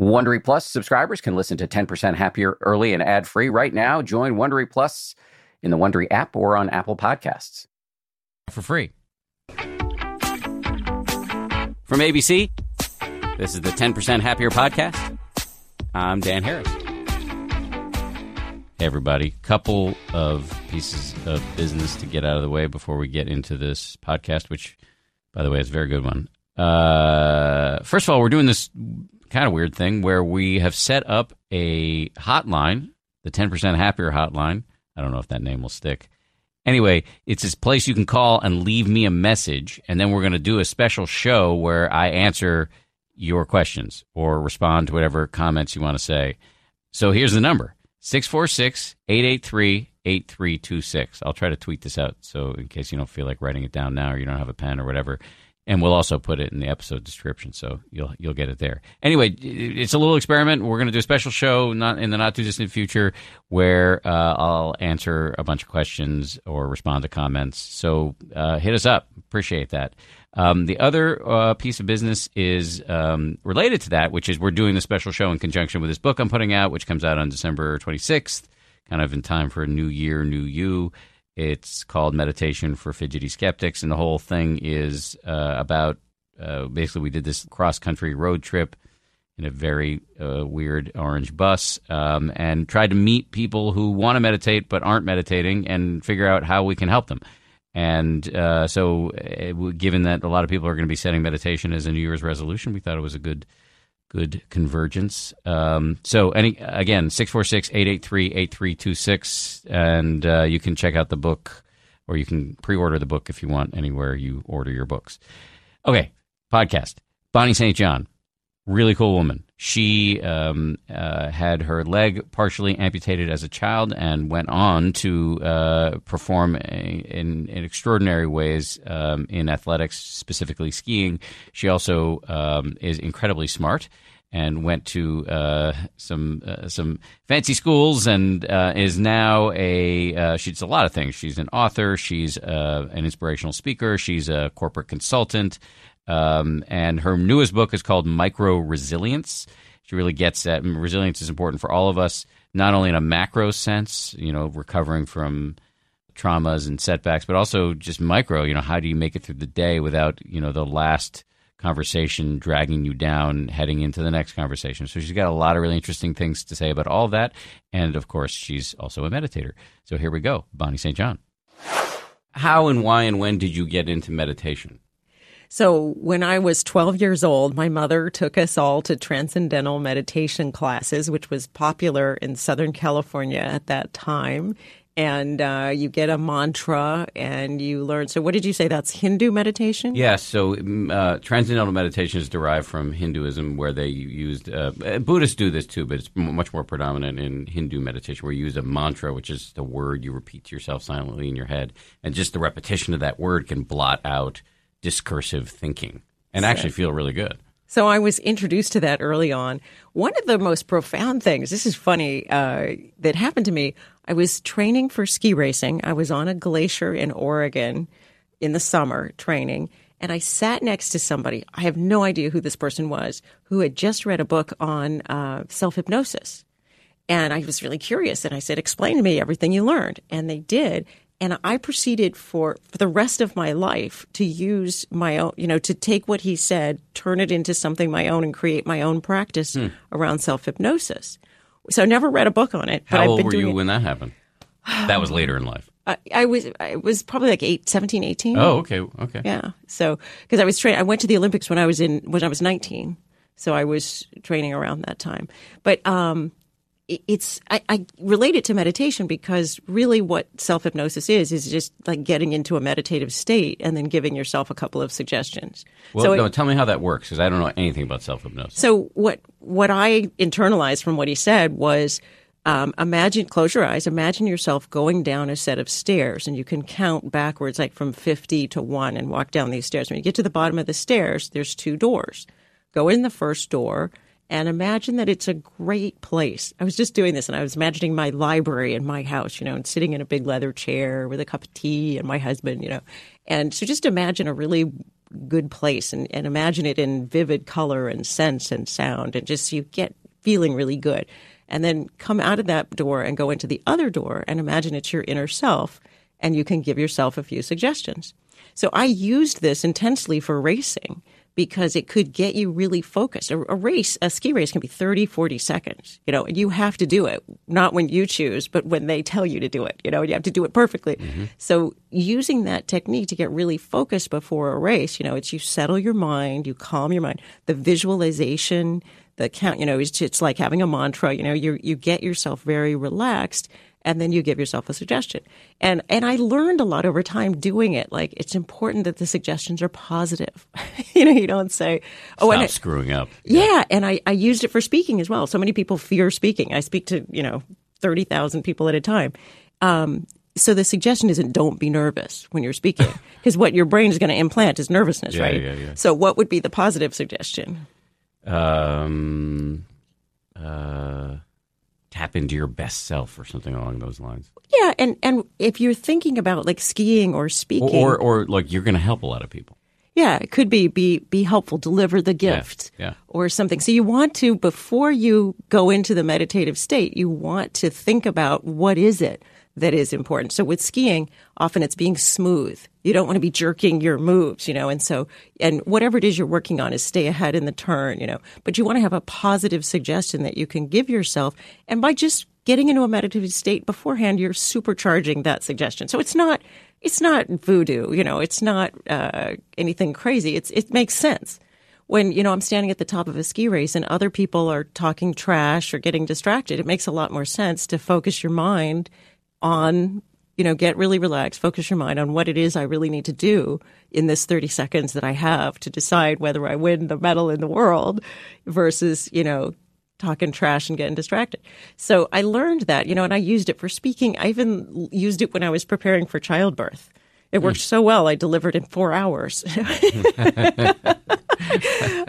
Wondery Plus subscribers can listen to 10% Happier early and ad free right now. Join Wondery Plus in the Wondery app or on Apple Podcasts for free. From ABC, this is the 10% Happier podcast. I'm Dan Harris. Hey, everybody. Couple of pieces of business to get out of the way before we get into this podcast, which, by the way, is a very good one. Uh, first of all, we're doing this kind of weird thing where we have set up a hotline, the 10% Happier hotline. I don't know if that name will stick. Anyway, it's this place you can call and leave me a message, and then we're going to do a special show where I answer your questions or respond to whatever comments you want to say. So here's the number 646 883 8326. I'll try to tweet this out so in case you don't feel like writing it down now or you don't have a pen or whatever and we'll also put it in the episode description, so you'll you'll get it there. Anyway, it's a little experiment. We're going to do a special show, not in the not too distant future, where uh, I'll answer a bunch of questions or respond to comments. So uh, hit us up. Appreciate that. Um, the other uh, piece of business is um, related to that, which is we're doing the special show in conjunction with this book I'm putting out, which comes out on December 26th, kind of in time for a new year, new you. It's called Meditation for Fidgety Skeptics, and the whole thing is uh, about uh, basically we did this cross country road trip in a very uh, weird orange bus um, and tried to meet people who want to meditate but aren't meditating and figure out how we can help them. And uh, so, uh, given that a lot of people are going to be setting meditation as a New Year's resolution, we thought it was a good good convergence. Um, so, any again, 646-883-8326, and uh, you can check out the book, or you can pre-order the book if you want anywhere you order your books. Okay, podcast. Bonnie St. John, really cool woman. She um, uh, had her leg partially amputated as a child and went on to uh, perform a, in, in, extraordinary ways um, in athletics, specifically skiing. She also um, is incredibly smart and went to uh, some uh, some fancy schools and uh, is now a uh, she's a lot of things. She's an author. She's uh, an inspirational speaker. She's a corporate consultant. Um, and her newest book is called Micro Resilience. She really gets that resilience is important for all of us, not only in a macro sense, you know, recovering from traumas and setbacks, but also just micro. You know, how do you make it through the day without you know the last conversation dragging you down, heading into the next conversation? So she's got a lot of really interesting things to say about all that, and of course, she's also a meditator. So here we go, Bonnie St. John. How and why and when did you get into meditation? So when I was 12 years old, my mother took us all to transcendental meditation classes, which was popular in Southern California at that time. And uh, you get a mantra and you learn. So, what did you say? That's Hindu meditation? Yes. so, mm, uh, transcendental meditation is derived from Hinduism, where they used uh, Buddhists do this too, but it's much more predominant in Hindu meditation, where you use a mantra, which is the word you repeat to yourself silently in your head, and just the repetition of that word can blot out discursive thinking and actually feel really good. So I was introduced to that early on. One of the most profound things, this is funny, uh, that happened to me. I was training for ski racing. I was on a glacier in Oregon in the summer training, and I sat next to somebody. I have no idea who this person was, who had just read a book on uh, self hypnosis. And I was really curious, and I said, "Explain to me everything you learned." And they did, and I proceeded for, for the rest of my life to use my own, you know, to take what he said, turn it into something my own, and create my own practice hmm. around self hypnosis. So I never read a book on it. How old were you it. when that happened? that was later in life. I, I, was I was probably like eight, 17, 18. Oh, okay, okay. Yeah. So because I was trained, I went to the Olympics when I was in when I was nineteen. So I was training around that time. But um, it's I, I, relate it to meditation because really what self hypnosis is is just like getting into a meditative state and then giving yourself a couple of suggestions. Well, so no, it, tell me how that works because I don't know anything about self hypnosis. So what what I internalized from what he said was. Um, imagine, close your eyes. Imagine yourself going down a set of stairs, and you can count backwards, like from fifty to one, and walk down these stairs. When you get to the bottom of the stairs, there's two doors. Go in the first door, and imagine that it's a great place. I was just doing this and I was imagining my library in my house, you know, and sitting in a big leather chair with a cup of tea and my husband, you know. And so just imagine a really good place and, and imagine it in vivid color and sense and sound and just you get feeling really good. And then come out of that door and go into the other door and imagine it's your inner self and you can give yourself a few suggestions. So I used this intensely for racing because it could get you really focused. A, a, race, a ski race can be 30, 40 seconds, you know, and you have to do it, not when you choose, but when they tell you to do it, you know, you have to do it perfectly. Mm-hmm. So using that technique to get really focused before a race, you know, it's you settle your mind, you calm your mind, the visualization, the count, you know, it's, it's like having a mantra, you know, you you get yourself very relaxed and then you give yourself a suggestion. And and I learned a lot over time doing it. Like it's important that the suggestions are positive. you know, you don't say, "Oh, Stop screwing up." Yeah. yeah, and I I used it for speaking as well. So many people fear speaking. I speak to you know thirty thousand people at a time. Um, so the suggestion isn't don't be nervous when you're speaking because what your brain is going to implant is nervousness, yeah, right? Yeah, yeah. So what would be the positive suggestion? Um, uh, tap into your best self or something along those lines. Yeah, and and if you're thinking about like skiing or speaking, or or, or like you're going to help a lot of people. Yeah, it could be be be helpful, deliver the gift, yeah, yeah. or something. So you want to before you go into the meditative state, you want to think about what is it that is important. So with skiing, often it's being smooth. You don't want to be jerking your moves, you know, and so, and whatever it is you're working on is stay ahead in the turn, you know, but you want to have a positive suggestion that you can give yourself. And by just getting into a meditative state beforehand, you're supercharging that suggestion. So it's not, it's not voodoo, you know, it's not uh, anything crazy. It's, it makes sense when you know I'm standing at the top of a ski race and other people are talking trash or getting distracted, it makes a lot more sense to focus your mind on, you know, get really relaxed, focus your mind on what it is I really need to do in this 30 seconds that I have to decide whether I win the medal in the world versus, you know, talking trash and getting distracted. So I learned that, you know, and I used it for speaking. I even used it when I was preparing for childbirth. It worked mm. so well, I delivered in four hours.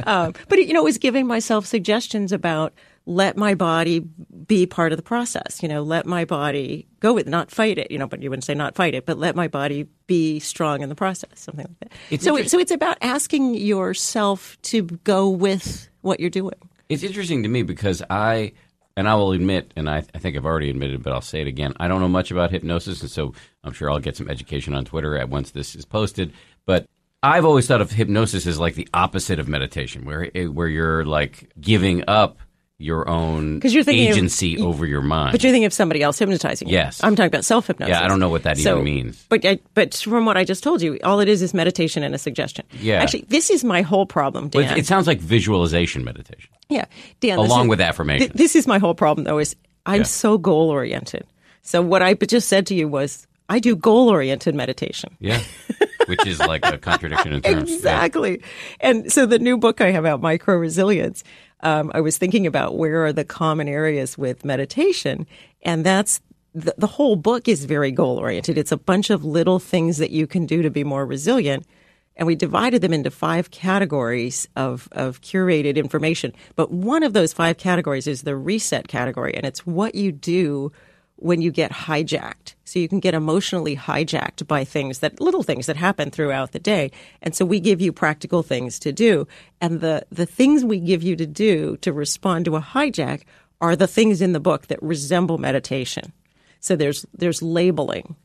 um, but, you know, it was giving myself suggestions about let my body be part of the process. You know, let my body go with, not fight it. You know, but you wouldn't say not fight it, but let my body be strong in the process, something like that. It's so, so it's about asking yourself to go with what you're doing. It's interesting to me because I, and I will admit, and I, I think I've already admitted, but I'll say it again. I don't know much about hypnosis, and so I'm sure I'll get some education on Twitter at once this is posted. But I've always thought of hypnosis as like the opposite of meditation, where eh, where you're like giving up your own because you're thinking agency of, over your mind. But you're thinking of somebody else hypnotizing you. Yes, I'm talking about self hypnosis. Yeah, I don't know what that so, even means. But I, but from what I just told you, all it is is meditation and a suggestion. Yeah, actually, this is my whole problem, Dan. Well, it, sounds like visualization meditation. Yeah, Dan. Along is, with affirmation. Th- this is my whole problem, though. Is I'm yeah. so goal oriented. So what I just said to you was I do goal oriented meditation. Yeah. Which is like a contradiction in terms. exactly. Yeah. And so the new book I have out, Micro Resilience, um, I was thinking about where are the common areas with meditation, and that's the, the whole book is very goal oriented. It's a bunch of little things that you can do to be more resilient. And we divided them into five categories of, of curated information. But one of those five categories is the reset category, and it's what you do when you get hijacked. So you can get emotionally hijacked by things that little things that happen throughout the day. And so we give you practical things to do. And the, the things we give you to do to respond to a hijack are the things in the book that resemble meditation. So there's, there's labeling.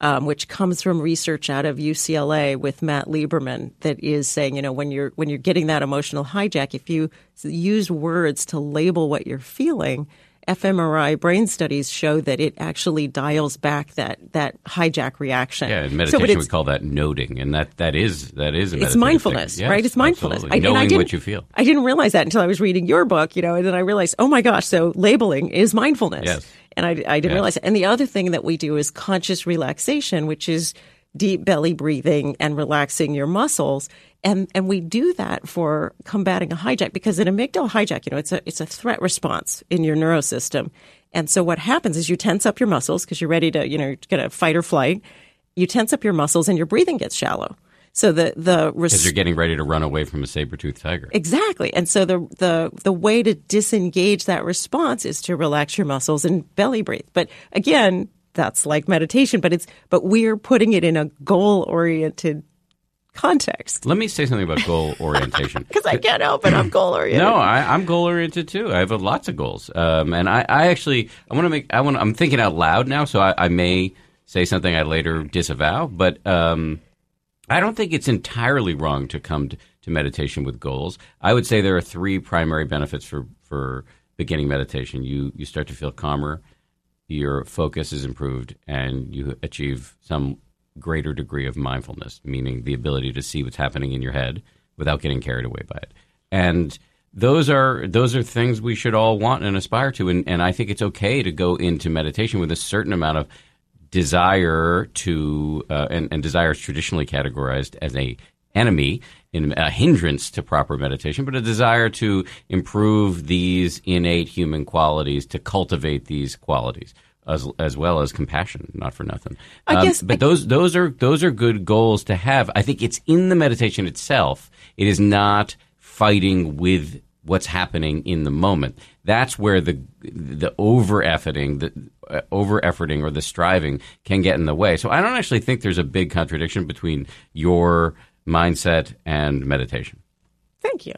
Um, which comes from research out of UCLA with Matt Lieberman that is saying, you know, when you're when you're getting that emotional hijack, if you use words to label what you're feeling, fMRI brain studies show that it actually dials back that that hijack reaction. Yeah, in meditation so we call that noting, and that that is that is it's mindfulness, yes, right? It's mindfulness. I, Knowing I what you feel. I didn't realize that until I was reading your book, you know, and then I realized, oh my gosh, so labeling is mindfulness. Yes. And I, I didn't yes. realize it. And the other thing that we do is conscious relaxation, which is deep belly breathing and relaxing your muscles. And, and we do that for combating a hijack because an amygdala hijack, you know, it's a, it's a threat response in your neurosystem. And so what happens is you tense up your muscles because you're ready to, you know, get a fight or flight. You tense up your muscles and your breathing gets shallow. So the the because res- you're getting ready to run away from a saber toothed tiger. Exactly, and so the the the way to disengage that response is to relax your muscles and belly breathe. But again, that's like meditation, but it's but we're putting it in a goal oriented context. Let me say something about goal orientation. Because I can't help it. I'm goal oriented. No, I, I'm goal oriented too. I have uh, lots of goals, um, and I, I actually I want to make I want I'm thinking out loud now, so I, I may say something I later disavow, but um, I don't think it's entirely wrong to come to, to meditation with goals. I would say there are three primary benefits for for beginning meditation. You you start to feel calmer, your focus is improved, and you achieve some greater degree of mindfulness, meaning the ability to see what's happening in your head without getting carried away by it. And those are those are things we should all want and aspire to. And, and I think it's okay to go into meditation with a certain amount of desire to, uh, and, and desire is traditionally categorized as a enemy in a hindrance to proper meditation, but a desire to improve these innate human qualities, to cultivate these qualities as as well as compassion, not for nothing. I Um, guess- but I- those those are those are good goals to have. I think it's in the meditation itself. It is not fighting with what's happening in the moment. That's where the the over efforting, the uh, over efforting or the striving can get in the way. So I don't actually think there's a big contradiction between your mindset and meditation. Thank you.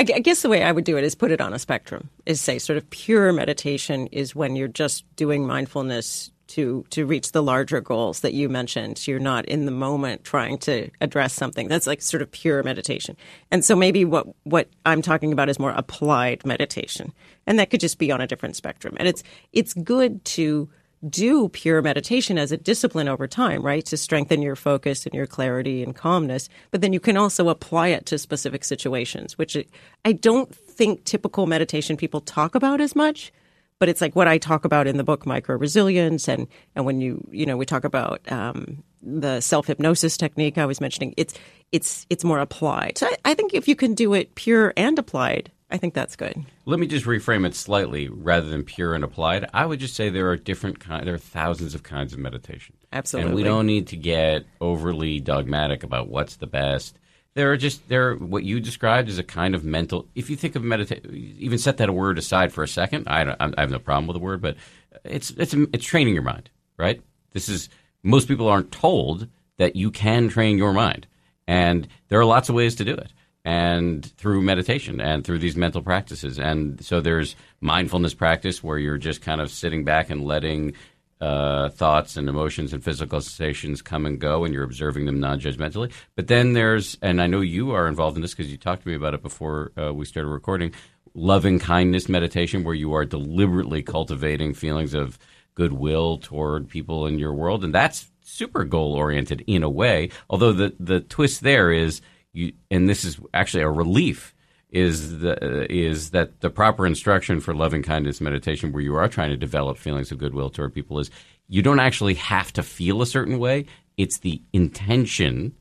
I guess the way I would do it is put it on a spectrum. Is say sort of pure meditation is when you're just doing mindfulness to to reach the larger goals that you mentioned. You're not in the moment trying to address something. That's like sort of pure meditation. And so maybe what what I'm talking about is more applied meditation, and that could just be on a different spectrum. And it's it's good to do pure meditation as a discipline over time, right? To strengthen your focus and your clarity and calmness. But then you can also apply it to specific situations, which I don't think typical meditation people talk about as much. But it's like what I talk about in the book, micro resilience, and and when you you know we talk about um, the self hypnosis technique I was mentioning, it's it's it's more applied. So I, I think if you can do it pure and applied, I think that's good. Let me just reframe it slightly rather than pure and applied. I would just say there are different kind there are thousands of kinds of meditation. Absolutely. And we don't need to get overly dogmatic about what's the best. There are just there are, what you described as a kind of mental. If you think of meditation, even set that word aside for a second. I, don't, I have no problem with the word, but it's it's it's training your mind, right? This is most people aren't told that you can train your mind, and there are lots of ways to do it and through meditation and through these mental practices. And so there's mindfulness practice where you're just kind of sitting back and letting uh, thoughts and emotions and physical sensations come and go, and you're observing them non-judgmentally. But then there's, and I know you are involved in this because you talked to me about it before uh, we started recording. Loving kindness meditation, where you are deliberately cultivating feelings of goodwill toward people in your world, and that's super goal oriented in a way. Although the the twist there is you, and this is actually a relief is the uh, is that the proper instruction for loving kindness meditation where you are trying to develop feelings of goodwill toward people is you don't actually have to feel a certain way. It's the intention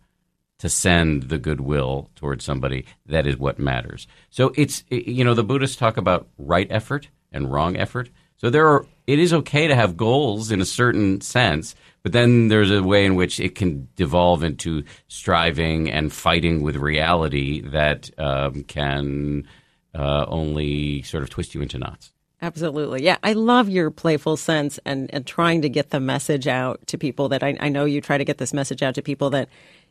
to send the goodwill towards somebody that is what matters. So it's you know the buddhists talk about right effort and wrong effort. So there are it is okay to have goals in a certain sense but then there's a way in which it can devolve into striving and fighting with reality that um, can uh, only sort of twist you into knots. Absolutely. Yeah. I love your playful sense and, and trying to get the message out to people that I, I know you try to get this message out to people that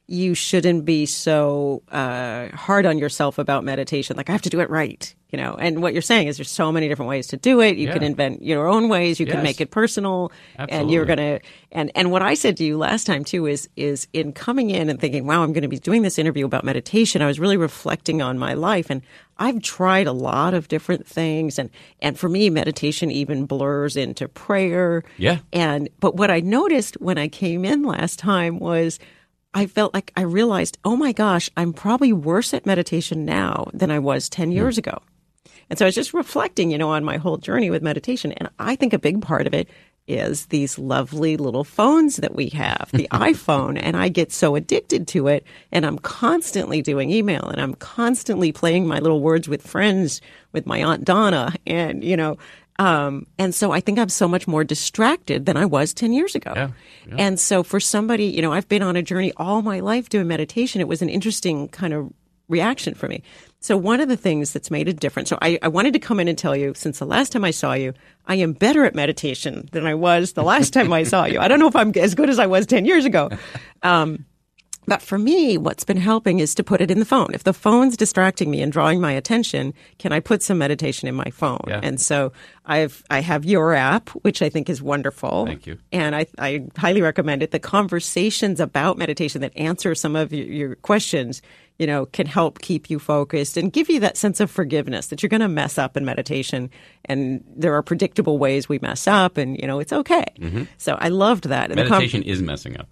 you shouldn't be so uh, hard on yourself about meditation. Like, I have to do it right, you know. And what you're saying is there's so many different ways to do it. You can invent your own ways. You can make it personal. Absolutely. And you're going to, and, and what I said to you last time too is, is in coming in and thinking, wow, I'm going to be doing this interview about meditation. I was really reflecting on my life and I've tried a lot of different things. And, and for me, meditation even blurs into prayer. Yeah. And but what I noticed when I came in last time was I felt like I realized, oh my gosh, I'm probably worse at meditation now than I was 10 hmm. years ago. And so I was just reflecting, you know, on my whole journey with meditation. And I think a big part of it is these lovely little phones that we have, the iPhone. And I get so addicted to it. And I'm constantly doing email and I'm constantly playing my little words with friends with my Aunt Donna. And, you know, um, and so I think I'm so much more distracted than I was 10 years ago. Yeah, And so for somebody, you know, I've been on a journey all my life doing meditation. It was an interesting kind of reaction for me. So one of the things that's made a difference. So I, I wanted to come in and tell you, since the last time I saw you, I am better at meditation than I was the last time I saw you. I don't know if I'm as good as I was 10 years ago. Um, But for me, what's been helping is to put it in the phone. If the phone's distracting me and drawing my attention, can I put some meditation in my phone? Yeah. And so I've I have your app, which I think is wonderful. Thank you. And I, I highly recommend it. The conversations about meditation that answer some of your, your questions, you know, can help keep you focused and give you that sense of forgiveness that you're going to mess up in meditation. And there are predictable ways we mess up, and you know, it's okay. Mm-hmm. So I loved that. And Meditation is messing up.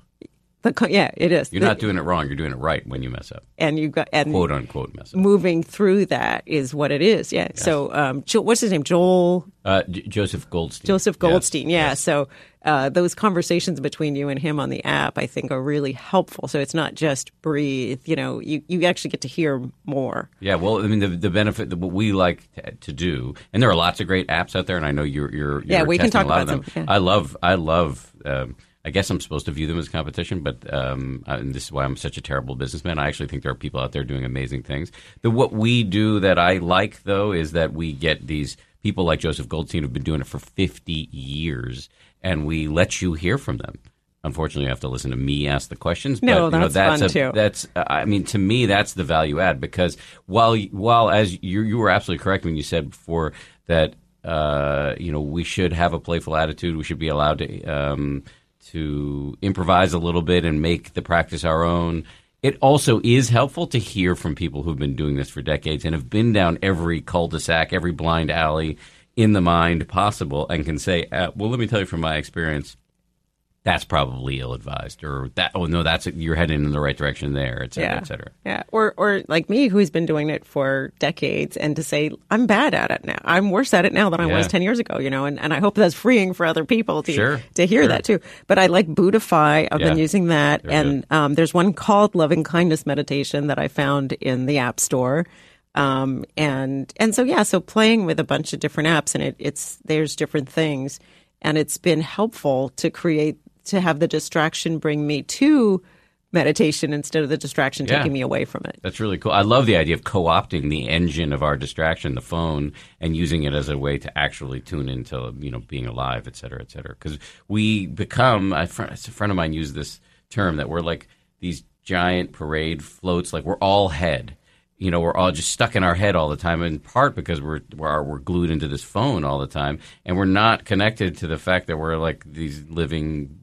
The yeah, it is. You're The- not doing it wrong. You're doing it right when you mess up. and you got and Quote unquote mess up. moving through that is what it is. Yeah. So, um, jo- what's his name? Joel Uh, J- Joseph Goldstein. Joseph Yes. Goldstein. Yeah. So uh, those conversations between you and him on the app, I think, are really helpful. So it's not just breathe. You know, you you actually get to hear more. Yeah, well, I mean, the, the benefit that what we like to, to do, and there are lots of great apps out there, and I know you're you're, you're Yeah, we can talk a lot about of them. yeah. I love, I love. Um, I guess I'm supposed to view them as competition, but um, and this is why I'm such a terrible businessman. I actually think there are people out there doing amazing things. The what we do that I like though is that we get these people like Joseph Goldstein who've been doing it for 50 years, and we let you hear from them. Unfortunately, you have to listen to me ask the questions. No, but, you know, that's fun, a, too. That's, I mean, to me, that's the value add because while while as you you were absolutely correct when you said before that uh, you know we should have a playful attitude, we should be allowed to um, to improvise a little bit and make the practice our own. It also is helpful to hear from people who've been doing this for decades and have been down every cul-de-sac, every blind alley in the mind possible, and can say, uh, "Well, let me tell you from my experience." That's probably ill-advised, or that. Oh no, that's you're heading in the right direction there, et cetera, Yeah. et cetera. Yeah. Or or like me, who's been doing it for decades, and to say I'm bad at it now. I'm worse at it now than I was ten years ago. You know, and, and I hope that's freeing for other people to Sure, to hear sure. that too. But I like Buddhify. I've been using that, They're and um, there's one called Loving Kindness Meditation that I found in the App Store. Um, and and so yeah, so playing with a bunch of different apps, and it, it's there's different things, and it's been helpful to create to have the distraction bring me to meditation instead of the distraction Yeah. taking me away from it. That's really cool. I love the idea of co-opting the engine of our distraction, the phone, and using it as a way to actually tune into you know being alive, et cetera, et cetera. Because we become. A friend, a friend of mine used this term that we're like these giant parade floats. Like we're all head. You know, we're all just stuck in our head all the time. In part because we're we're, we're glued into this phone all the time, and we're not connected to the fact that we're like these living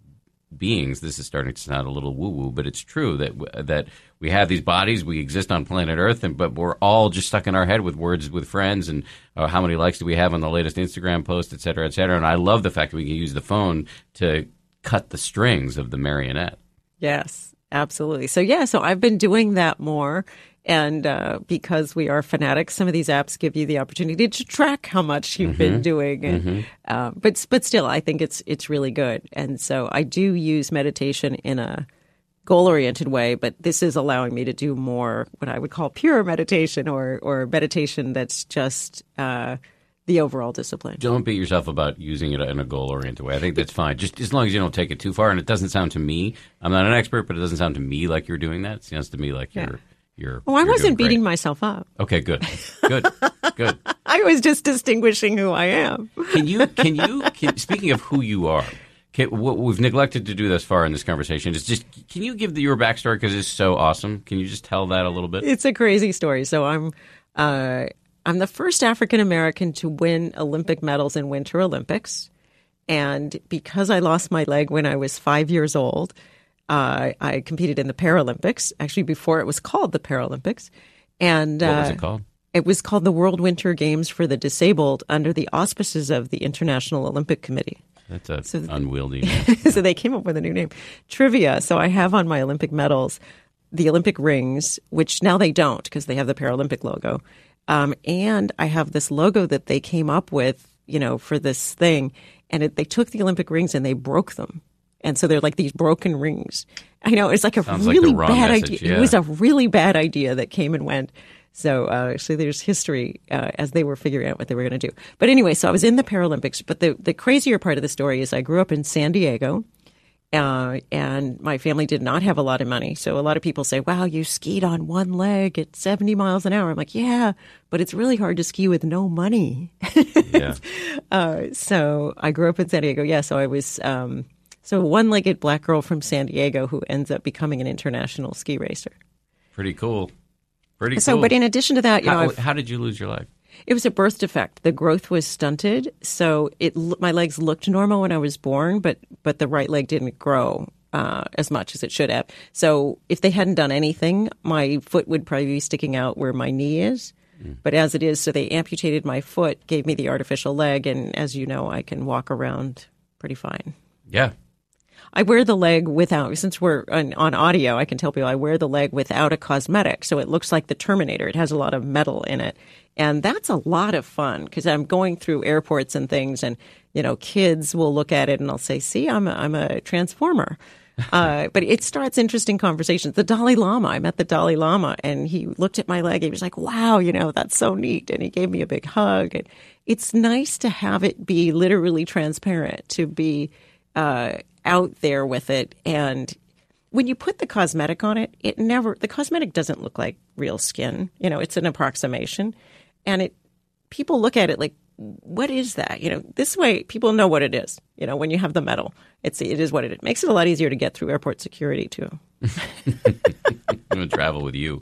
beings. This is starting to sound a little woo woo, but it's true that that we have these bodies, we exist on planet Earth, and but we're all just stuck in our head with words with friends and uh, how many likes do we have on the latest Instagram post, et cetera, et cetera. And I love the fact that we can use the phone to cut the strings of the marionette. Yes, absolutely. So yeah, so I've been doing that more. And uh, because we are fanatics, some of these apps give you the opportunity to track how much you've been doing. And, uh, but but still, I think it's it's really good. And so I do use meditation in a goal oriented way, but this is allowing me to do more what I would call pure meditation or or meditation that's just uh, the overall discipline. Don't beat yourself about using it in a goal oriented way. I think that's fine. Just as long as you don't take it too far. And it doesn't sound to me, I'm not an expert, but it doesn't sound to me like you're doing that. It sounds to me like you're. You're, Oh, I wasn't beating myself up. Okay, good, good, good. I was just distinguishing who I am. Can you? Can you? Can, speaking of who you are, can, what we've neglected to do thus far in this conversation is just can you give the, your backstory because it's so awesome? Can you just tell that a little bit? It's a crazy story. So I'm uh, I'm the first African American to win Olympic medals in Winter Olympics, and because I lost my leg when I was five years old, uh, I competed in the Paralympics. Actually, before it was called the Paralympics, and What was uh, it called? It was called the World Winter Games for the Disabled under the auspices of the International Olympic Committee. That's a unwieldy. name. so they came up with a new name. Trivia. So I have on my Olympic medals the Olympic rings, which now they don't because they have the Paralympic logo. Um, and I have this logo that they came up with, you know, for this thing. And it, they took the Olympic rings and they broke them. And so they're like these broken rings. I know it's like a Sounds really wrong bad message, idea. yeah. It was a really bad idea that came and went. So, uh, so there's history uh, as they were figuring out what they were going to do. But anyway, so I was in the Paralympics. But the the crazier part of the story is I grew up in San Diego, uh, and my family did not have a lot of money. So a lot of people say, "Wow, you skied on one leg at 70 miles an hour." I'm like, "Yeah, but it's really hard to ski with no money." Yeah. Uh, so I grew up in San Diego. Yeah, so I was um, So one-legged black girl from San Diego who ends up becoming an international ski racer. Pretty cool. Pretty cool. So, but in addition to that, you know, how, I've- how did you lose your leg? It was a birth defect. The growth was stunted, so it my legs looked normal when I was born, but but the right leg didn't grow uh, as much as it should have. So if they hadn't done anything, my foot would probably be sticking out where my knee is. But as it is, so they amputated my foot, gave me the artificial leg, and as you know, I can walk around pretty fine. Yeah. I wear the leg without, since we're on, on audio, I can tell people I wear the leg without a cosmetic. So it looks like the Terminator. It has a lot of metal in it. And that's a lot of fun because I'm going through airports and things and, you know, kids will look at it and I'll say, see, I'm a, I'm a transformer. Uh, but it starts interesting conversations. The Dalai Lama, I met the Dalai Lama and he looked at my leg. He was like, wow, you know, that's so neat. And he gave me a big hug. And it's nice to have it be literally transparent, to be, uh, out there with it. And when you put the cosmetic on it, it never, the cosmetic doesn't look like real skin. You know, it's an approximation. And it, people look at it like, what is that? You know, this way people know what it is. You know, when you have the metal, it's, it is what it is. Makes it a lot easier to get through airport security too. I'm to travel with you.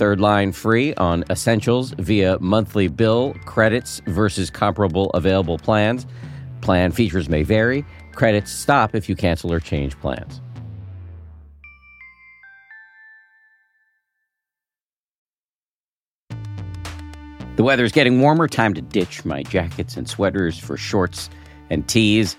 Third line free on essentials via monthly bill credits versus comparable available plans. Plan features may vary. Credits stop if you cancel or change plans. The weather is getting warmer. Time to ditch my jackets and sweaters for shorts and tees.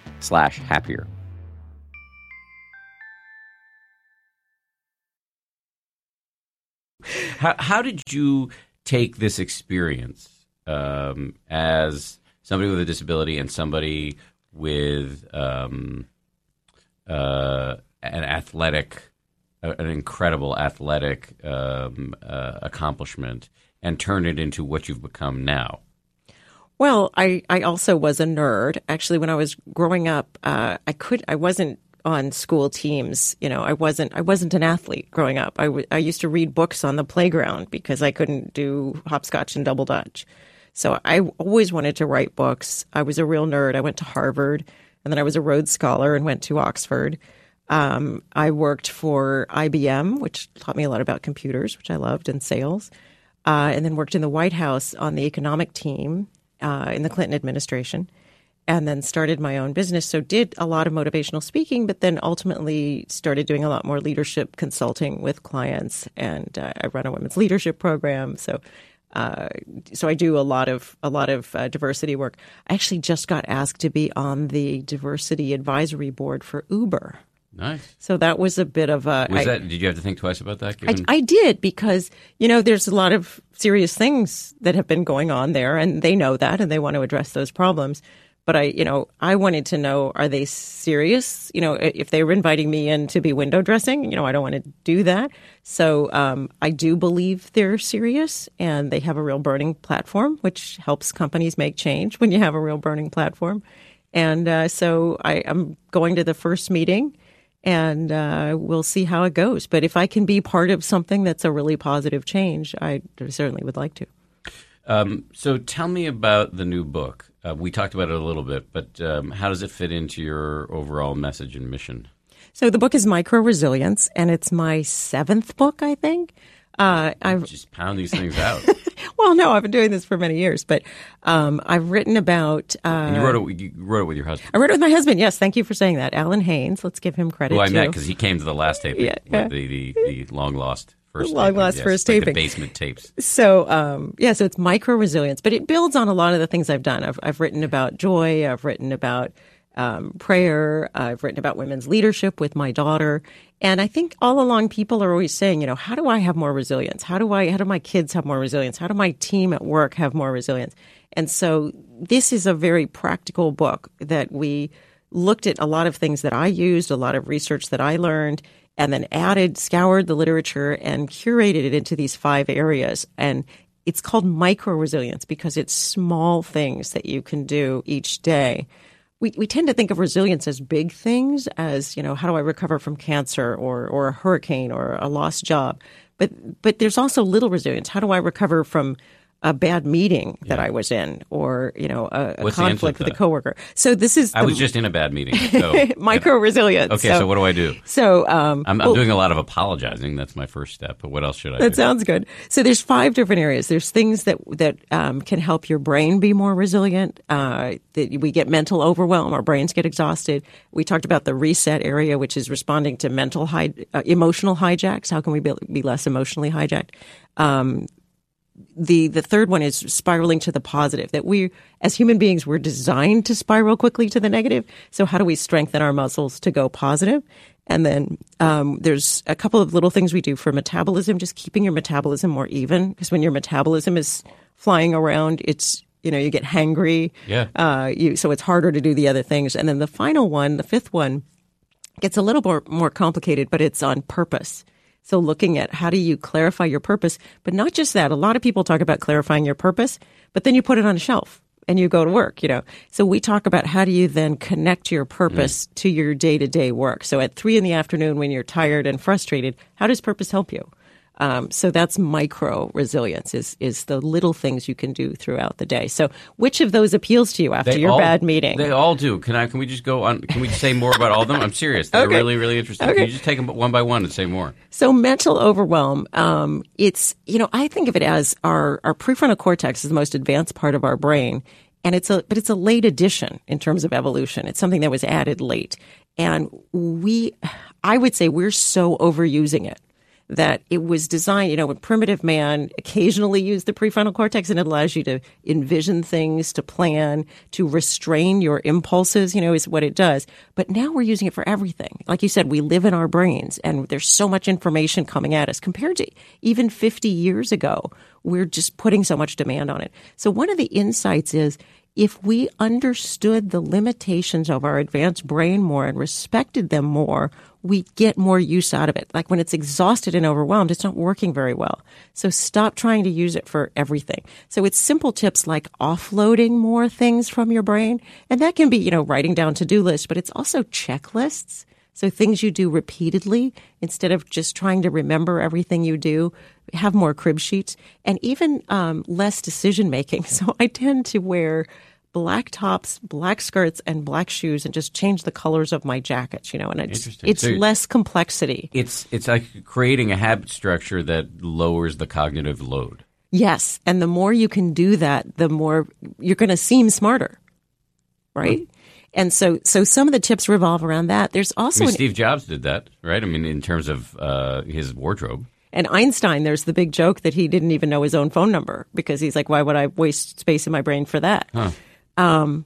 happier. How, how did you take this experience um, as somebody with a disability and somebody with um, uh, an athletic, an incredible athletic um, uh, accomplishment, and turn it into what you've become now? Well, I, I also was a nerd. Actually, when I was growing up, uh, I could I wasn't on school teams. You know, I wasn't I wasn't an athlete growing up. I, w- I used to read books on the playground because I couldn't do hopscotch and double dutch. So I always wanted to write books. I was a real nerd. I went to Harvard, and then I was a Rhodes Scholar and went to Oxford. Um, I worked for IBM, which taught me a lot about computers, which I loved, and sales. Uh, and then worked in the White House on the economic team uh, in the Clinton administration, and then started my own business. So did a lot of motivational speaking, but then ultimately started doing a lot more leadership consulting with clients. And uh, I run a women's leadership program. So. Uh, so I do a lot of a lot of uh, diversity work. I actually just got asked to be on the diversity advisory board for Uber. Nice. So that was a bit of a. Was I- that? Did you have to think twice about that? I, Given, I did because you know there's a lot of serious things that have been going on there, and they know that, and they want to address those problems. But I, you know, I wanted to know are they serious? You know, if they were inviting me in to be window dressing, you know, I don't want to do that. So um, I do believe they're serious and they have a real burning platform, which helps companies make change when you have a real burning platform. And uh, so I, am going to the first meeting and uh, we'll see how it goes. But if I can be part of something that's a really positive change, I certainly would like to. Um, so tell me about the new book. Uh, we talked about it a little bit, but um, how does it fit into your overall message and mission? So the book is Micro Resilience, and it's my seventh book, I think. Uh, I've just pound these things out. well, no, I've been doing this for many years, but um, I've written about. Uh, and you wrote it. You wrote it with your husband. I wrote it with my husband. Yes, thank you for saying that, Allen Haines. Let's give him credit. Well, I met because he came to the last taping, yeah, yeah. the, the, the long lost first long lost yes, first like taping. the basement tapes. So um, yeah, so it's micro resilience, but it builds on a lot of the things I've done. I've, I've written about joy. I've written about um, prayer. I've written about women's leadership with my daughter, and I think all along people are always saying, you know, how do I have more resilience? How do I? How do my kids have more resilience? How do my team at work have more resilience? And so this is a very practical book that we looked at a lot of things that I used, a lot of research that I learned, and then added, scoured the literature and curated it into these five areas. And it's called micro resilience because it's small things that you can do each day. We, we tend to think of resilience as big things, as, you know, how do I recover from cancer or, or a hurricane or a lost job? But, but there's also little resilience. How do I recover from a bad meeting that yeah. I was in, or you know, a, a conflict with a coworker. So this is. I was just in a bad meeting. So, micro resilience. Okay, so, so, what do I do? So um, I'm, I'm well, doing a lot of apologizing. That's my first step. But what else should I? That do? sounds good. So there's five different areas. There's things that that um, can help your brain be more resilient. Uh, that we get mental overwhelm, our brains get exhausted. We talked about the reset area, which is responding to mental high, uh, emotional hijacks. How can we be, be less emotionally hijacked? Um, the the third one is spiraling to the positive that we as human beings we're designed to spiral quickly to the negative. So how do we strengthen our muscles to go positive? And then um, there's a couple of little things we do for metabolism just keeping your metabolism more even. Because when your metabolism is flying around it's you know you get hangry. Yeah. Uh, you so it's harder to do the other things. And then the final one the fifth one gets a little more more complicated but it's on purpose so looking at how do you clarify your purpose, but not just that. A lot of people talk about clarifying your purpose, but then you put it on a shelf and you go to work, you know. So we talk about how do you then connect your purpose mm. to your day to day work. So at three in the afternoon when you're tired and frustrated, how does purpose help you? Um, so that's micro resilience is is the little things you can do throughout the day. So which of those appeals to you after they your all, bad meeting? They all do. Can I? Can we just go on? Can we say more about all of them? I'm serious. They're okay. really really interesting. Okay. Can you just take them one by one and say more? So mental overwhelm. Um, it's you know I think of it as our our prefrontal cortex is the most advanced part of our brain. And it's a, but it's a late addition in terms of evolution. It's something that was added late. And we, I would say we're so overusing it that it was designed, you know, when primitive man occasionally used the prefrontal cortex and it allows you to envision things, to plan, to restrain your impulses, you know, is what it does. But now we're using it for everything. Like you said, we live in our brains and there's so much information coming at us compared to even 50 years ago. We're just putting so much demand on it. So one of the insights is if we understood the limitations of our advanced brain more and respected them more, we get more use out of it. Like when it's exhausted and overwhelmed, it's not working very well. So stop trying to use it for everything. So it's simple tips like offloading more things from your brain. And that can be, you know, writing down to-do lists, but it's also checklists. So things you do repeatedly instead of just trying to remember everything you do, have more crib sheets and even um, less decision making. So I tend to wear black tops, black skirts, and black shoes, and just change the colors of my jackets. You know, and it's it's so less complexity. It's it's like creating a habit structure that lowers the cognitive load. Yes, and the more you can do that, the more you're going to seem smarter, right? And so, so some of the tips revolve around that. There's also I mean, Steve Jobs did that, right? I mean, in terms of uh, his wardrobe. And Einstein, there's the big joke that he didn't even know his own phone number because he's like, why would I waste space in my brain for that? Huh. Um,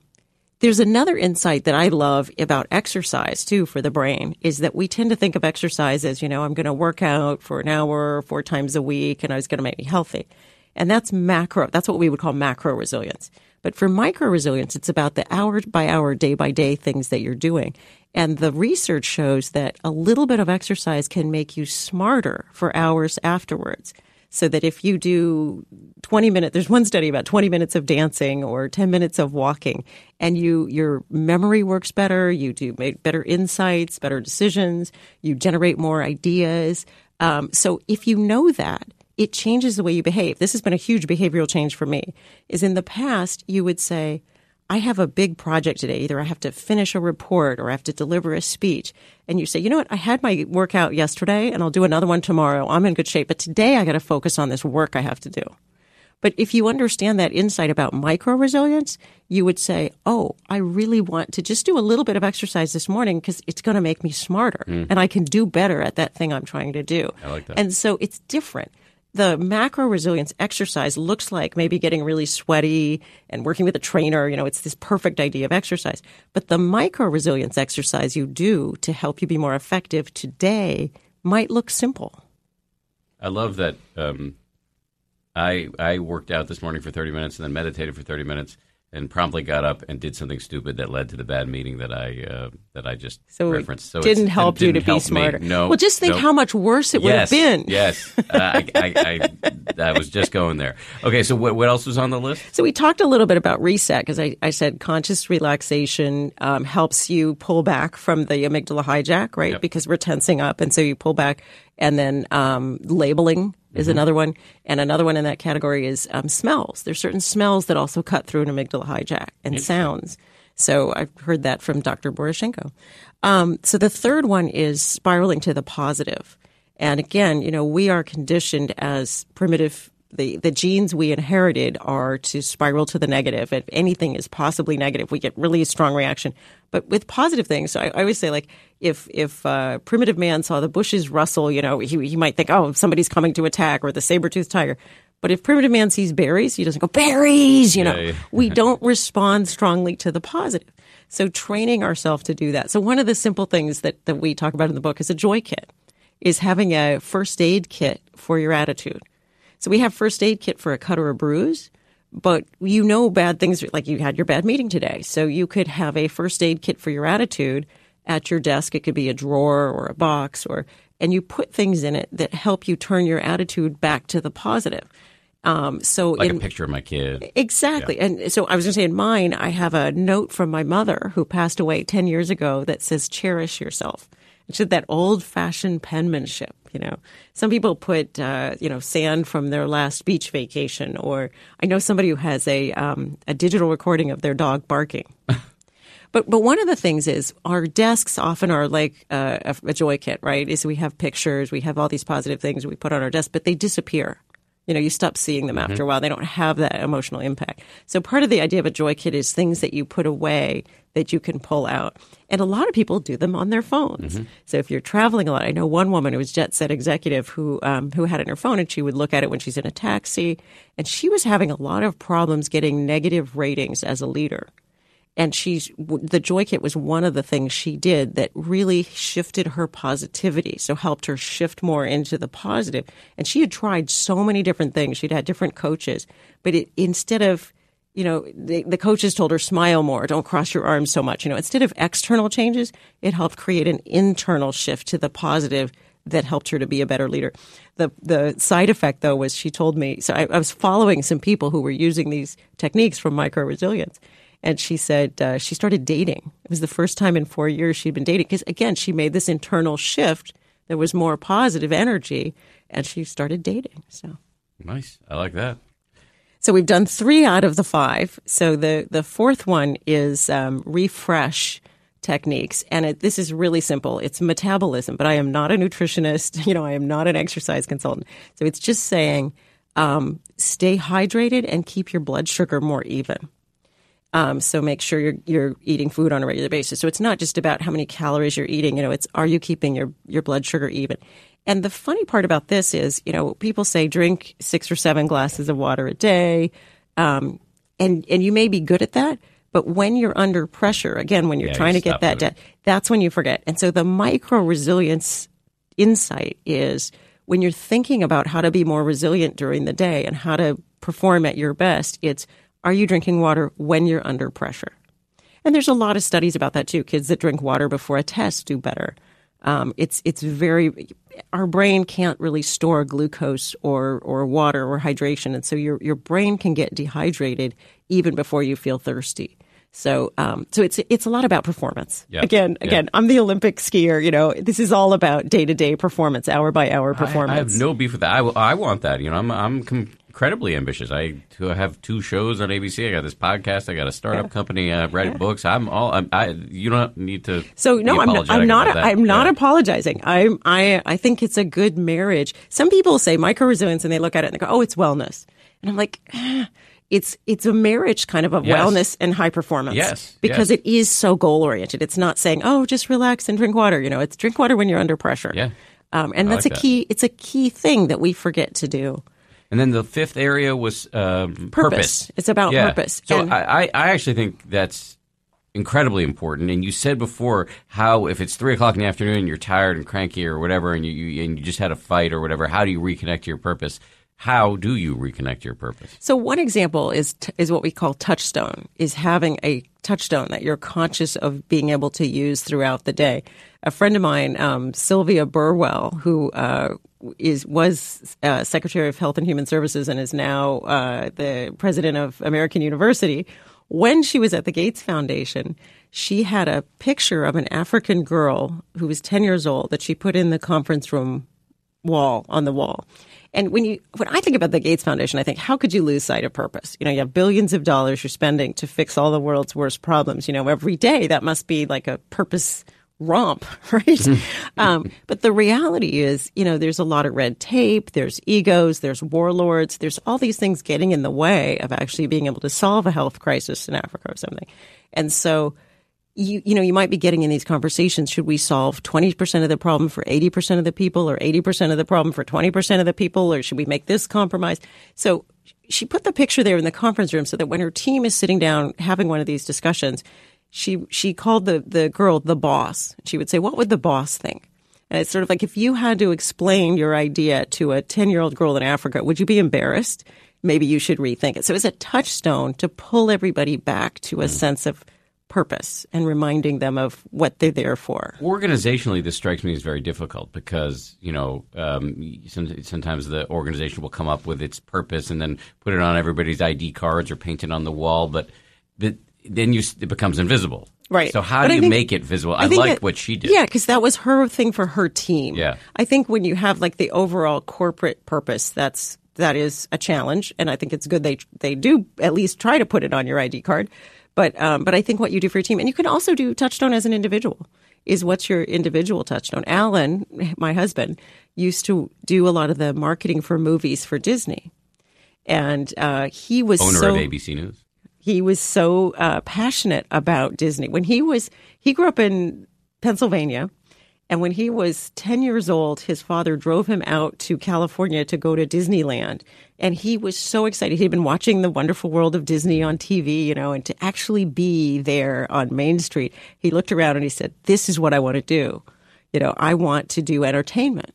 there's another insight that I love about exercise too for the brain is that we tend to think of exercise as, you know, I'm going to work out for an hour, four times a week, and I was going to make me healthy. And that's macro. That's what we would call macro resilience. But for micro resilience, it's about the hour by hour, day by day things that you're doing. And the research shows that a little bit of exercise can make you smarter for hours afterwards. So that if you do 20 minutes, there's one study about 20 minutes of dancing or 10 minutes of walking, and you your memory works better, you do make better insights, better decisions, you generate more ideas. Um, so if you know that, it changes the way you behave. This has been a huge behavioral change for me. Is in the past you would say, I have a big project today. Either I have to finish a report or I have to deliver a speech. And you say, you know what? I had my workout yesterday and I'll do another one tomorrow. I'm in good shape. But today I got to focus on this work I have to do. But if you understand that insight about micro resilience, you would say, Oh, I really want to just do a little bit of exercise this morning because it's going to make me smarter Mm. and I can do better at that thing I'm trying to do. I like that. And so it's different. The macro resilience exercise looks like maybe getting really sweaty and working with a trainer. You know, it's this perfect idea of exercise. But the micro resilience exercise you do to help you be more effective today might look simple. I love that. Um, I I worked out this morning for 30 minutes and then meditated for 30 minutes and promptly got up and did something stupid that led to the bad meeting that I uh, that I just So referenced. So it didn't it help you to didn't be help me. smarter. No. Well, just think no. how much worse it would have yes, been. Yes, uh, I, I, I, I was just going there. Okay, so what what else was on the list? So we talked a little bit about reset because I, I said conscious relaxation um, helps you pull back from the amygdala hijack, right? Yep. Because we're tensing up, and so you pull back. And then um, labeling is another one, and another one in that category is um, smells. There's certain smells that also cut through an amygdala hijack, and sounds. So I've heard that from Dr. Borysenko. Um, so the third one is spiraling to the positive. And again, you know, we are conditioned as primitive the, the genes we inherited are to spiral to the negative. If anything is possibly negative, we get really a strong reaction. But with positive things, I, I always say like if if uh, primitive man saw the bushes rustle, you know, he he might think, oh, somebody's coming to attack, or the saber toothed tiger. But if primitive man sees berries, he doesn't go berries. You know, Yeah, yeah. we don't respond strongly to the positive. So training ourselves to do that. So one of the simple things that that we talk about in the book is a joy kit, is having a first aid kit for your attitude. So we have first aid kit for a cut or a bruise, but you know bad things like you had your bad meeting today. So you could have a first aid kit for your attitude at your desk. It could be a drawer or a box or and you put things in it that help you turn your attitude back to the positive. Um, so Like in, a picture of my kid. Exactly. And so I was going to say in mine, I have a note from my mother who passed away 10 years ago that says, cherish yourself. It's just that old fashioned penmanship, you know. Some people put, uh, you know, sand from their last beach vacation, or I know somebody who has a, um, a digital recording of their dog barking. But but one of the things is our desks often are like uh, a, a joy kit, right? Is we have pictures, we have all these positive things we put on our desk, but they disappear. You know, you stop seeing them after a while. They don't have that emotional impact. So part of the idea of a joy kit is things that you put away that you can pull out. And a lot of people do them on their phones. So if you're traveling a lot, I know one woman who was jet set executive who um, who had it in her phone, and she would look at it when she's in a taxi, and she was having a lot of problems getting negative ratings as a leader and she's the joy kit was one of the things she did that really shifted her positivity so helped her shift more into the positive. And she had tried so many different things. She'd had different coaches but it, instead of you know the, the coaches told her smile more. Don't cross your arms so much. You know instead of external changes it helped create an internal shift to the positive that helped her to be a better leader. The the side effect though was she told me so I, I was following some people who were using these techniques from micro resilience, and she said uh, she started dating. It was the first time in four years she'd been dating because again she made this internal shift. There was more positive energy, and she started dating. So. Nice. I like that. So we've done three out of the five. So the the fourth one is um, refresh techniques, and it, this is really simple. It's metabolism, but I am not a nutritionist. You know, I am not an exercise consultant. So it's just saying, um, stay hydrated and keep your blood sugar more even. Um, so make sure you're you're eating food on a regular basis. So it's not just about how many calories you're eating. You know, it's are you keeping your your blood sugar even? And the funny part about this is, you know, people say drink six or seven glasses of water a day, um, and and you may be good at that, but when you're under pressure, again, when you're Yeah, trying you to get that, da- that's when you forget. And so the micro resilience insight is when you're thinking about how to be more resilient during the day and how to perform at your best, it's are you drinking water when you're under pressure? And there's a lot of studies about that too. Kids that drink water before a test do better. Um, it's it's very our brain can't really store glucose or or water or hydration, and so your your brain can get dehydrated even before you feel thirsty. So, um, so it's it's a lot about performance. Yeah. Again, Yeah. again, I'm the Olympic skier. You know, this is all about day to day performance, hour by hour I- performance. I, have no beef with that. I, I want that. You know, I'm I'm com- incredibly ambitious. I have two shows on ABC. I got this podcast. I got a startup company. I write books. I'm all. I'm, I you don't need to. So no, I'm not. I'm not. I'm not Yeah. apologizing. I'm. I. I think it's a good marriage. Some people say micro resilience, and they look at it and they go, "Oh, it's wellness," and I'm like. "Ah, It's it's a marriage kind of of Yes. wellness and high performance. Yes, because yes. it is so goal oriented. It's not saying oh just relax and drink water. You know, it's drink water when you're under pressure. Yeah. um, and I that's like a that. key. It's a key thing that we forget to do. And then the fifth area was um, purpose. It's about Yeah. purpose. So And- I, I actually think that's incredibly important. And you said before how if it's three o'clock in the afternoon, and you're tired and cranky or whatever, and you, you and you just had a fight or whatever. How do you reconnect to your purpose? How do you reconnect to your purpose? So one example is t- is what we call touchstone, is having a touchstone that you're conscious of being able to use throughout the day. A friend of mine, um, Sylvia Burwell, who uh, is was uh, Secretary of Health and Human Services and is now uh, the president of American University. When she was at the Gates Foundation, she had a picture of an African girl who was 10 years old that she put in the conference room wall on the wall. And when you when I think about the Gates Foundation, I think how could you lose sight of purpose? You know, you have billions of dollars you're spending to fix all the world's worst problems. You know, every day that must be like a purpose romp, right? um, but the reality is, you know, there's a lot of red tape, there's egos, there's warlords, there's all these things getting in the way of actually being able to solve a health crisis in Africa or something. And so you you know you might be getting in these conversations should we solve 20% of the problem for 80% of the people or 80% of the problem for 20% of the people or should we make this compromise so she put the picture there in the conference room so that when her team is sitting down having one of these discussions she she called the the girl the boss she would say what would the boss think and it's sort of like if you had to explain your idea to a 10 year old girl in Africa, would you be embarrassed? Maybe you should rethink it. So it's a touchstone to pull everybody back to a sense of purpose and reminding them of what they're there for. Organizationally, this strikes me as very difficult because you know um, sometimes the organization will come up with its purpose and then put it on everybody's ID cards or paint it on the wall, but the, then you it becomes invisible. Right. So how But do I you think- make it visible? I, think like what she did. Yeah, because that was her thing for her team. Yeah. I think when you have like the overall corporate purpose, that's that is a challenge, and I think it's good they they do at least try to put it on your ID card. But um, but I think what you do for your team, and you can also do touchstone as an individual. Is what's your individual touchstone? Allen, my husband, used to do a lot of the marketing for movies for Disney, and uh, he was Owner so of ABC News. He was so uh, passionate about Disney. When he was, he grew up in Pennsylvania, and when he was 10 years old, his father drove him out to California to go to Disneyland. And he was so excited. He'd been watching The Wonderful World of Disney on TV, you know, and to actually be there on Main Street, he looked around and he said, This is what I want to do. You know, I want to do entertainment.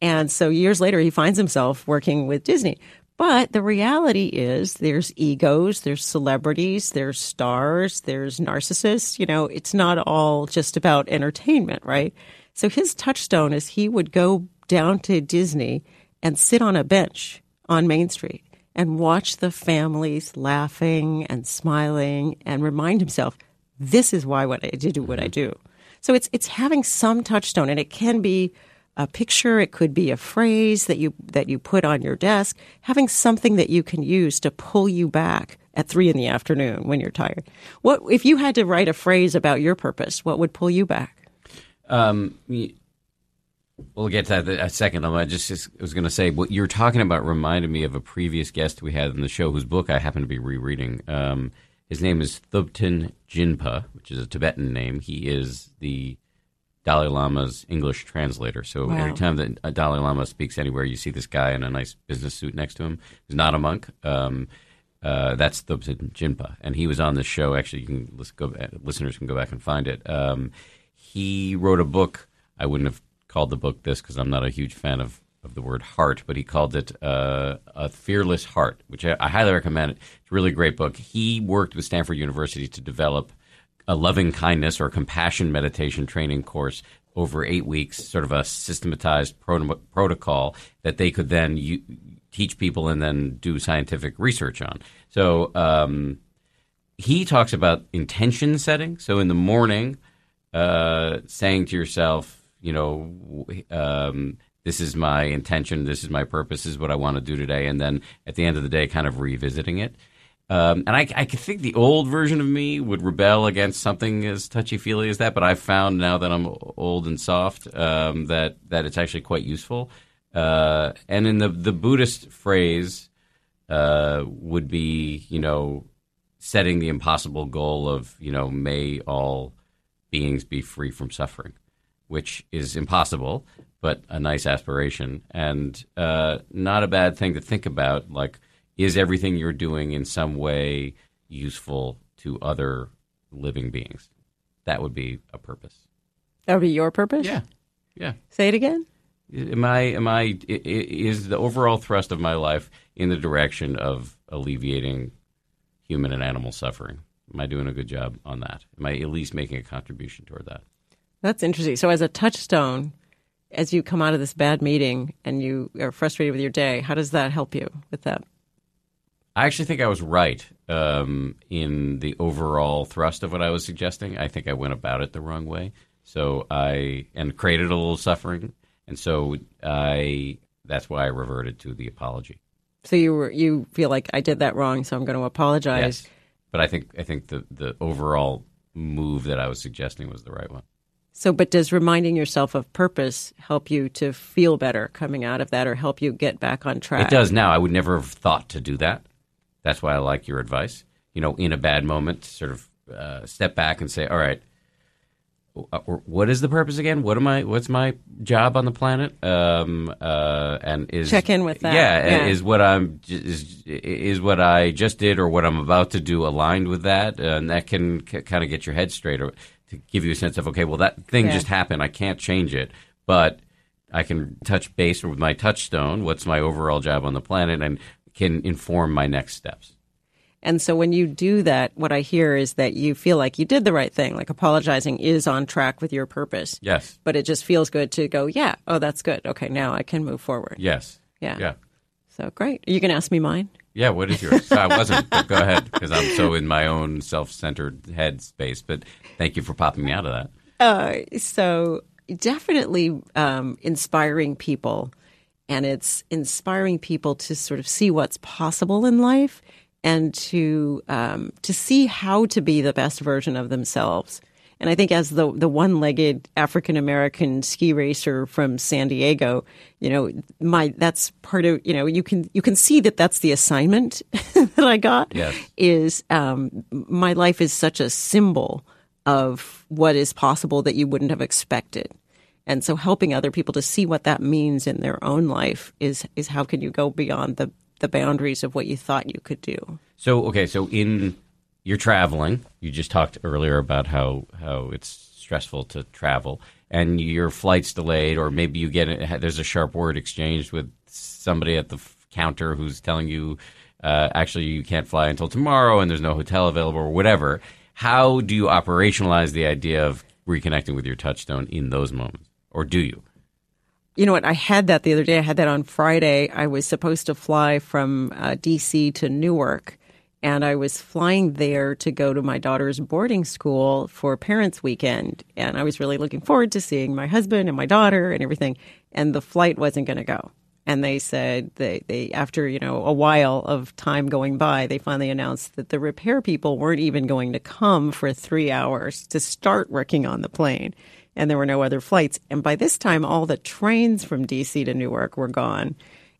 And so years later, he finds himself working with Disney. But the reality is there's egos, there's celebrities, there's stars, there's narcissists. You know, it's not all just about entertainment, right? So his touchstone is he would go down to Disney and sit on a bench on Main Street and watch the families laughing and smiling and remind himself, this is why what I do what I do. So it's it's having some touchstone, and it can be a picture, it could be a phrase that you that you put on your desk. Having something that you can use to pull you back at three in the afternoon when you're tired. What if you had to write a phrase about your purpose? What would pull you back? Um, we'll get to that a second. I just, just was going to say what you're talking about reminded me of a previous guest we had in the show whose book I happen to be rereading. Um, his name is Thubten Jinpa, which is a Tibetan name. He is the Dalai Lama's English translator. So Wow. every time that a Dalai Lama speaks anywhere, you see this guy in a nice business suit next to him. He's not a monk. Um, uh, that's Thubten Jinpa, and he was on this show. Actually, you can go, listeners can go back and find it. Um, he wrote a book. I wouldn't have called the book this because I'm not a huge fan of of the word heart, but he called it uh, a fearless heart, which I, I highly recommend. It's a really great book. He worked with Stanford University to develop a loving kindness or compassion meditation training course over eight weeks, sort of a systematized pro- protocol that they could then u- teach people and then do scientific research on. So um, he talks about intention setting. So in the morning, uh, saying to yourself, you know, um, this is my intention, this is my purpose, this is what I want to do today, and then at the end of the day, kind of revisiting it. Um, and I, I think the old version of me would rebel against something as touchy feely as that, but I've found now that I'm old and soft um, that that it's actually quite useful. Uh, and in the the Buddhist phrase uh, would be, you know, setting the impossible goal of, you know, may all beings be free from suffering, which is impossible, but a nice aspiration and uh, not a bad thing to think about. Like is everything you're doing in some way useful to other living beings? That would be a purpose. That would be your purpose? Yeah. Yeah. Say it again. Am I am I is the overall thrust of my life in the direction of alleviating human and animal suffering? Am I doing a good job on that? Am I at least making a contribution toward that? That's interesting. So as a touchstone, as you come out of this bad meeting and you are frustrated with your day, how does that help you with that? I actually think I was right um, in the overall thrust of what I was suggesting. I think I went about it the wrong way. So I and created a little suffering, and so I that's why I reverted to the apology. So you were you feel like I did that wrong, so I'm going to apologize. Yes, but I think I think the the overall move that I was suggesting was the right one. So, but does reminding yourself of purpose help you to feel better coming out of that, or help you get back on track? It does now. I would never have thought to do that. That's why I like your advice. You know, in a bad moment, sort of uh, step back and say, "All right, what is the purpose again? What am I? What's my job on the planet? Um, uh, and is check in with that. Yeah, yeah, is what I'm is is what I just did or what I'm about to do aligned with that, and that can c- kind of get your head straight or to give you a sense of okay, well that thing yeah. just happened. I can't change it, but I can touch base with my touchstone. What's my overall job on the planet, and can inform my next steps. And so when you do that, what I hear is that you feel like you did the right thing, like apologizing is on track with your purpose. Yes. But it just feels good to go, yeah, oh, that's good. Okay, now I can move forward. Yes. Yeah. Yeah. So great. Are you going to ask me mine? Yeah, what is yours? I wasn't, but go ahead, because I'm so in my own self centered head space. But thank you for popping me out of that. Uh, so definitely um, inspiring people. And it's inspiring people to sort of see what's possible in life and to um, to see how to be the best version of themselves. And I think as the the one legged African American ski racer from San Diego, you know, my that's part of you know you can you can see that that's the assignment that I got. Yes. Is um, my life is such a symbol of what is possible that you wouldn't have expected. And so helping other people to see what that means in their own life is is how can you go beyond the the boundaries of what you thought you could do. So okay, so in you're traveling. You just talked earlier about how how it's stressful to travel, and your flight's delayed, or maybe you get there's a sharp word exchanged with somebody at the counter who's telling you uh, actually you can't fly until tomorrow, and there's no hotel available, or whatever. How do you operationalize the idea of reconnecting with your touchstone in those moments, or do you? You know what? I had that the other day. I had that on Friday. I was supposed to fly from uh, DC to Newark, and I was flying there to go to my daughter's boarding school for Parents Weekend. And I was really looking forward to seeing my husband and my daughter and everything. And the flight wasn't going to go. And they said they, they after you know a while of time going by, they finally announced that the repair people weren't even going to come for three hours to start working on the plane and there were no other flights. And by this time, all the trains from DC to Newark were gone.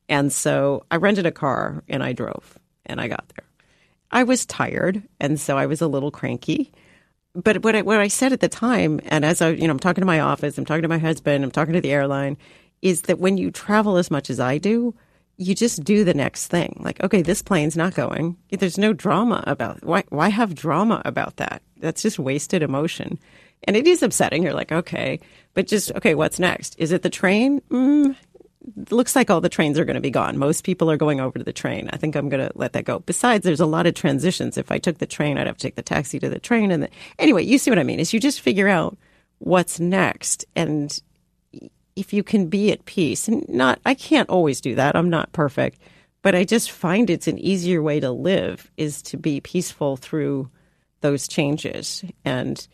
And so I rented a car and I drove and I got there. I was tired, and so I was a little cranky. But what I, what I said at the time, and as I, you know, I'm talking to my office, I'm talking to my husband, I'm talking to the airline, is that when you travel as much as I do, you just do the next thing. Like, okay, this plane's not going. There's no drama about why. Why have drama about that? That's just wasted emotion. And it is upsetting. You're like, okay, but just, okay, what's next? Is it the train? Mm, looks like all the trains are going to be gone. Most people are going over to the train. I think I'm going to let that go. Besides, there's a lot of transitions. If I took the train, I'd have to take the taxi to the train. And the, anyway, you see what I mean? Is you just figure out what's next, and if you can be at peace, and not, I can't always do that. I'm not perfect, but I just find it's an easier way to live is to be peaceful through those changes and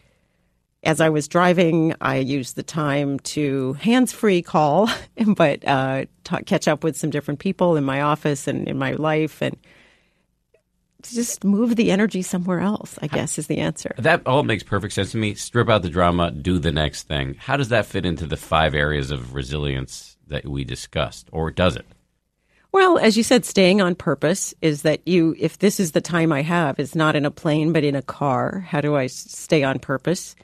as I was driving, I used the time to hands free call, but uh, talk, catch up with some different people in my office and in my life, and just move the energy somewhere else. I guess is the answer. That all makes perfect sense to me. Strip out the drama, do the next thing. How does that fit into the five areas of resilience that we discussed, or does it? Well, as you said, staying on purpose is that you, if this is the time I have, is not in a plane but in a car. How do I stay on purpose?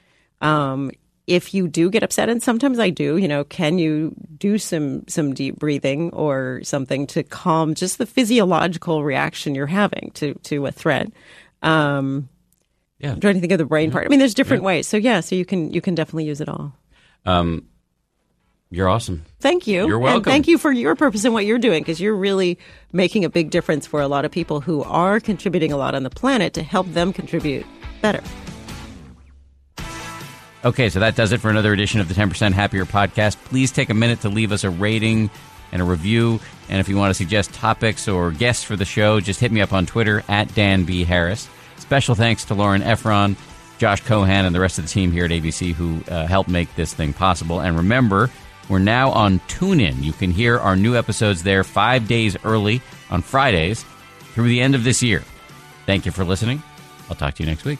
Um, if you do get upset, and sometimes I do, you know, can you do some some deep breathing or something to calm just the physiological reaction you're having to to a threat? Um, yeah, I'm trying to think of the brain part. I mean, there's different yeah. ways. So yeah, so you can you can definitely use it all. Um, you're awesome. Thank you. You're welcome. And thank you for your purpose and what you're doing because you're really making a big difference for a lot of people who are contributing a lot on the planet to help them contribute better. Okay, so that does it for another edition of the 10% Happier podcast. Please take a minute to leave us a rating and a review. And if you want to suggest topics or guests for the show, just hit me up on Twitter at Dan B. Harris. Special thanks to Lauren Efron, Josh Cohan, and the rest of the team here at ABC who uh, helped make this thing possible. And remember, we're now on TuneIn. You can hear our new episodes there five days early on Fridays through the end of this year. Thank you for listening. I'll talk to you next week.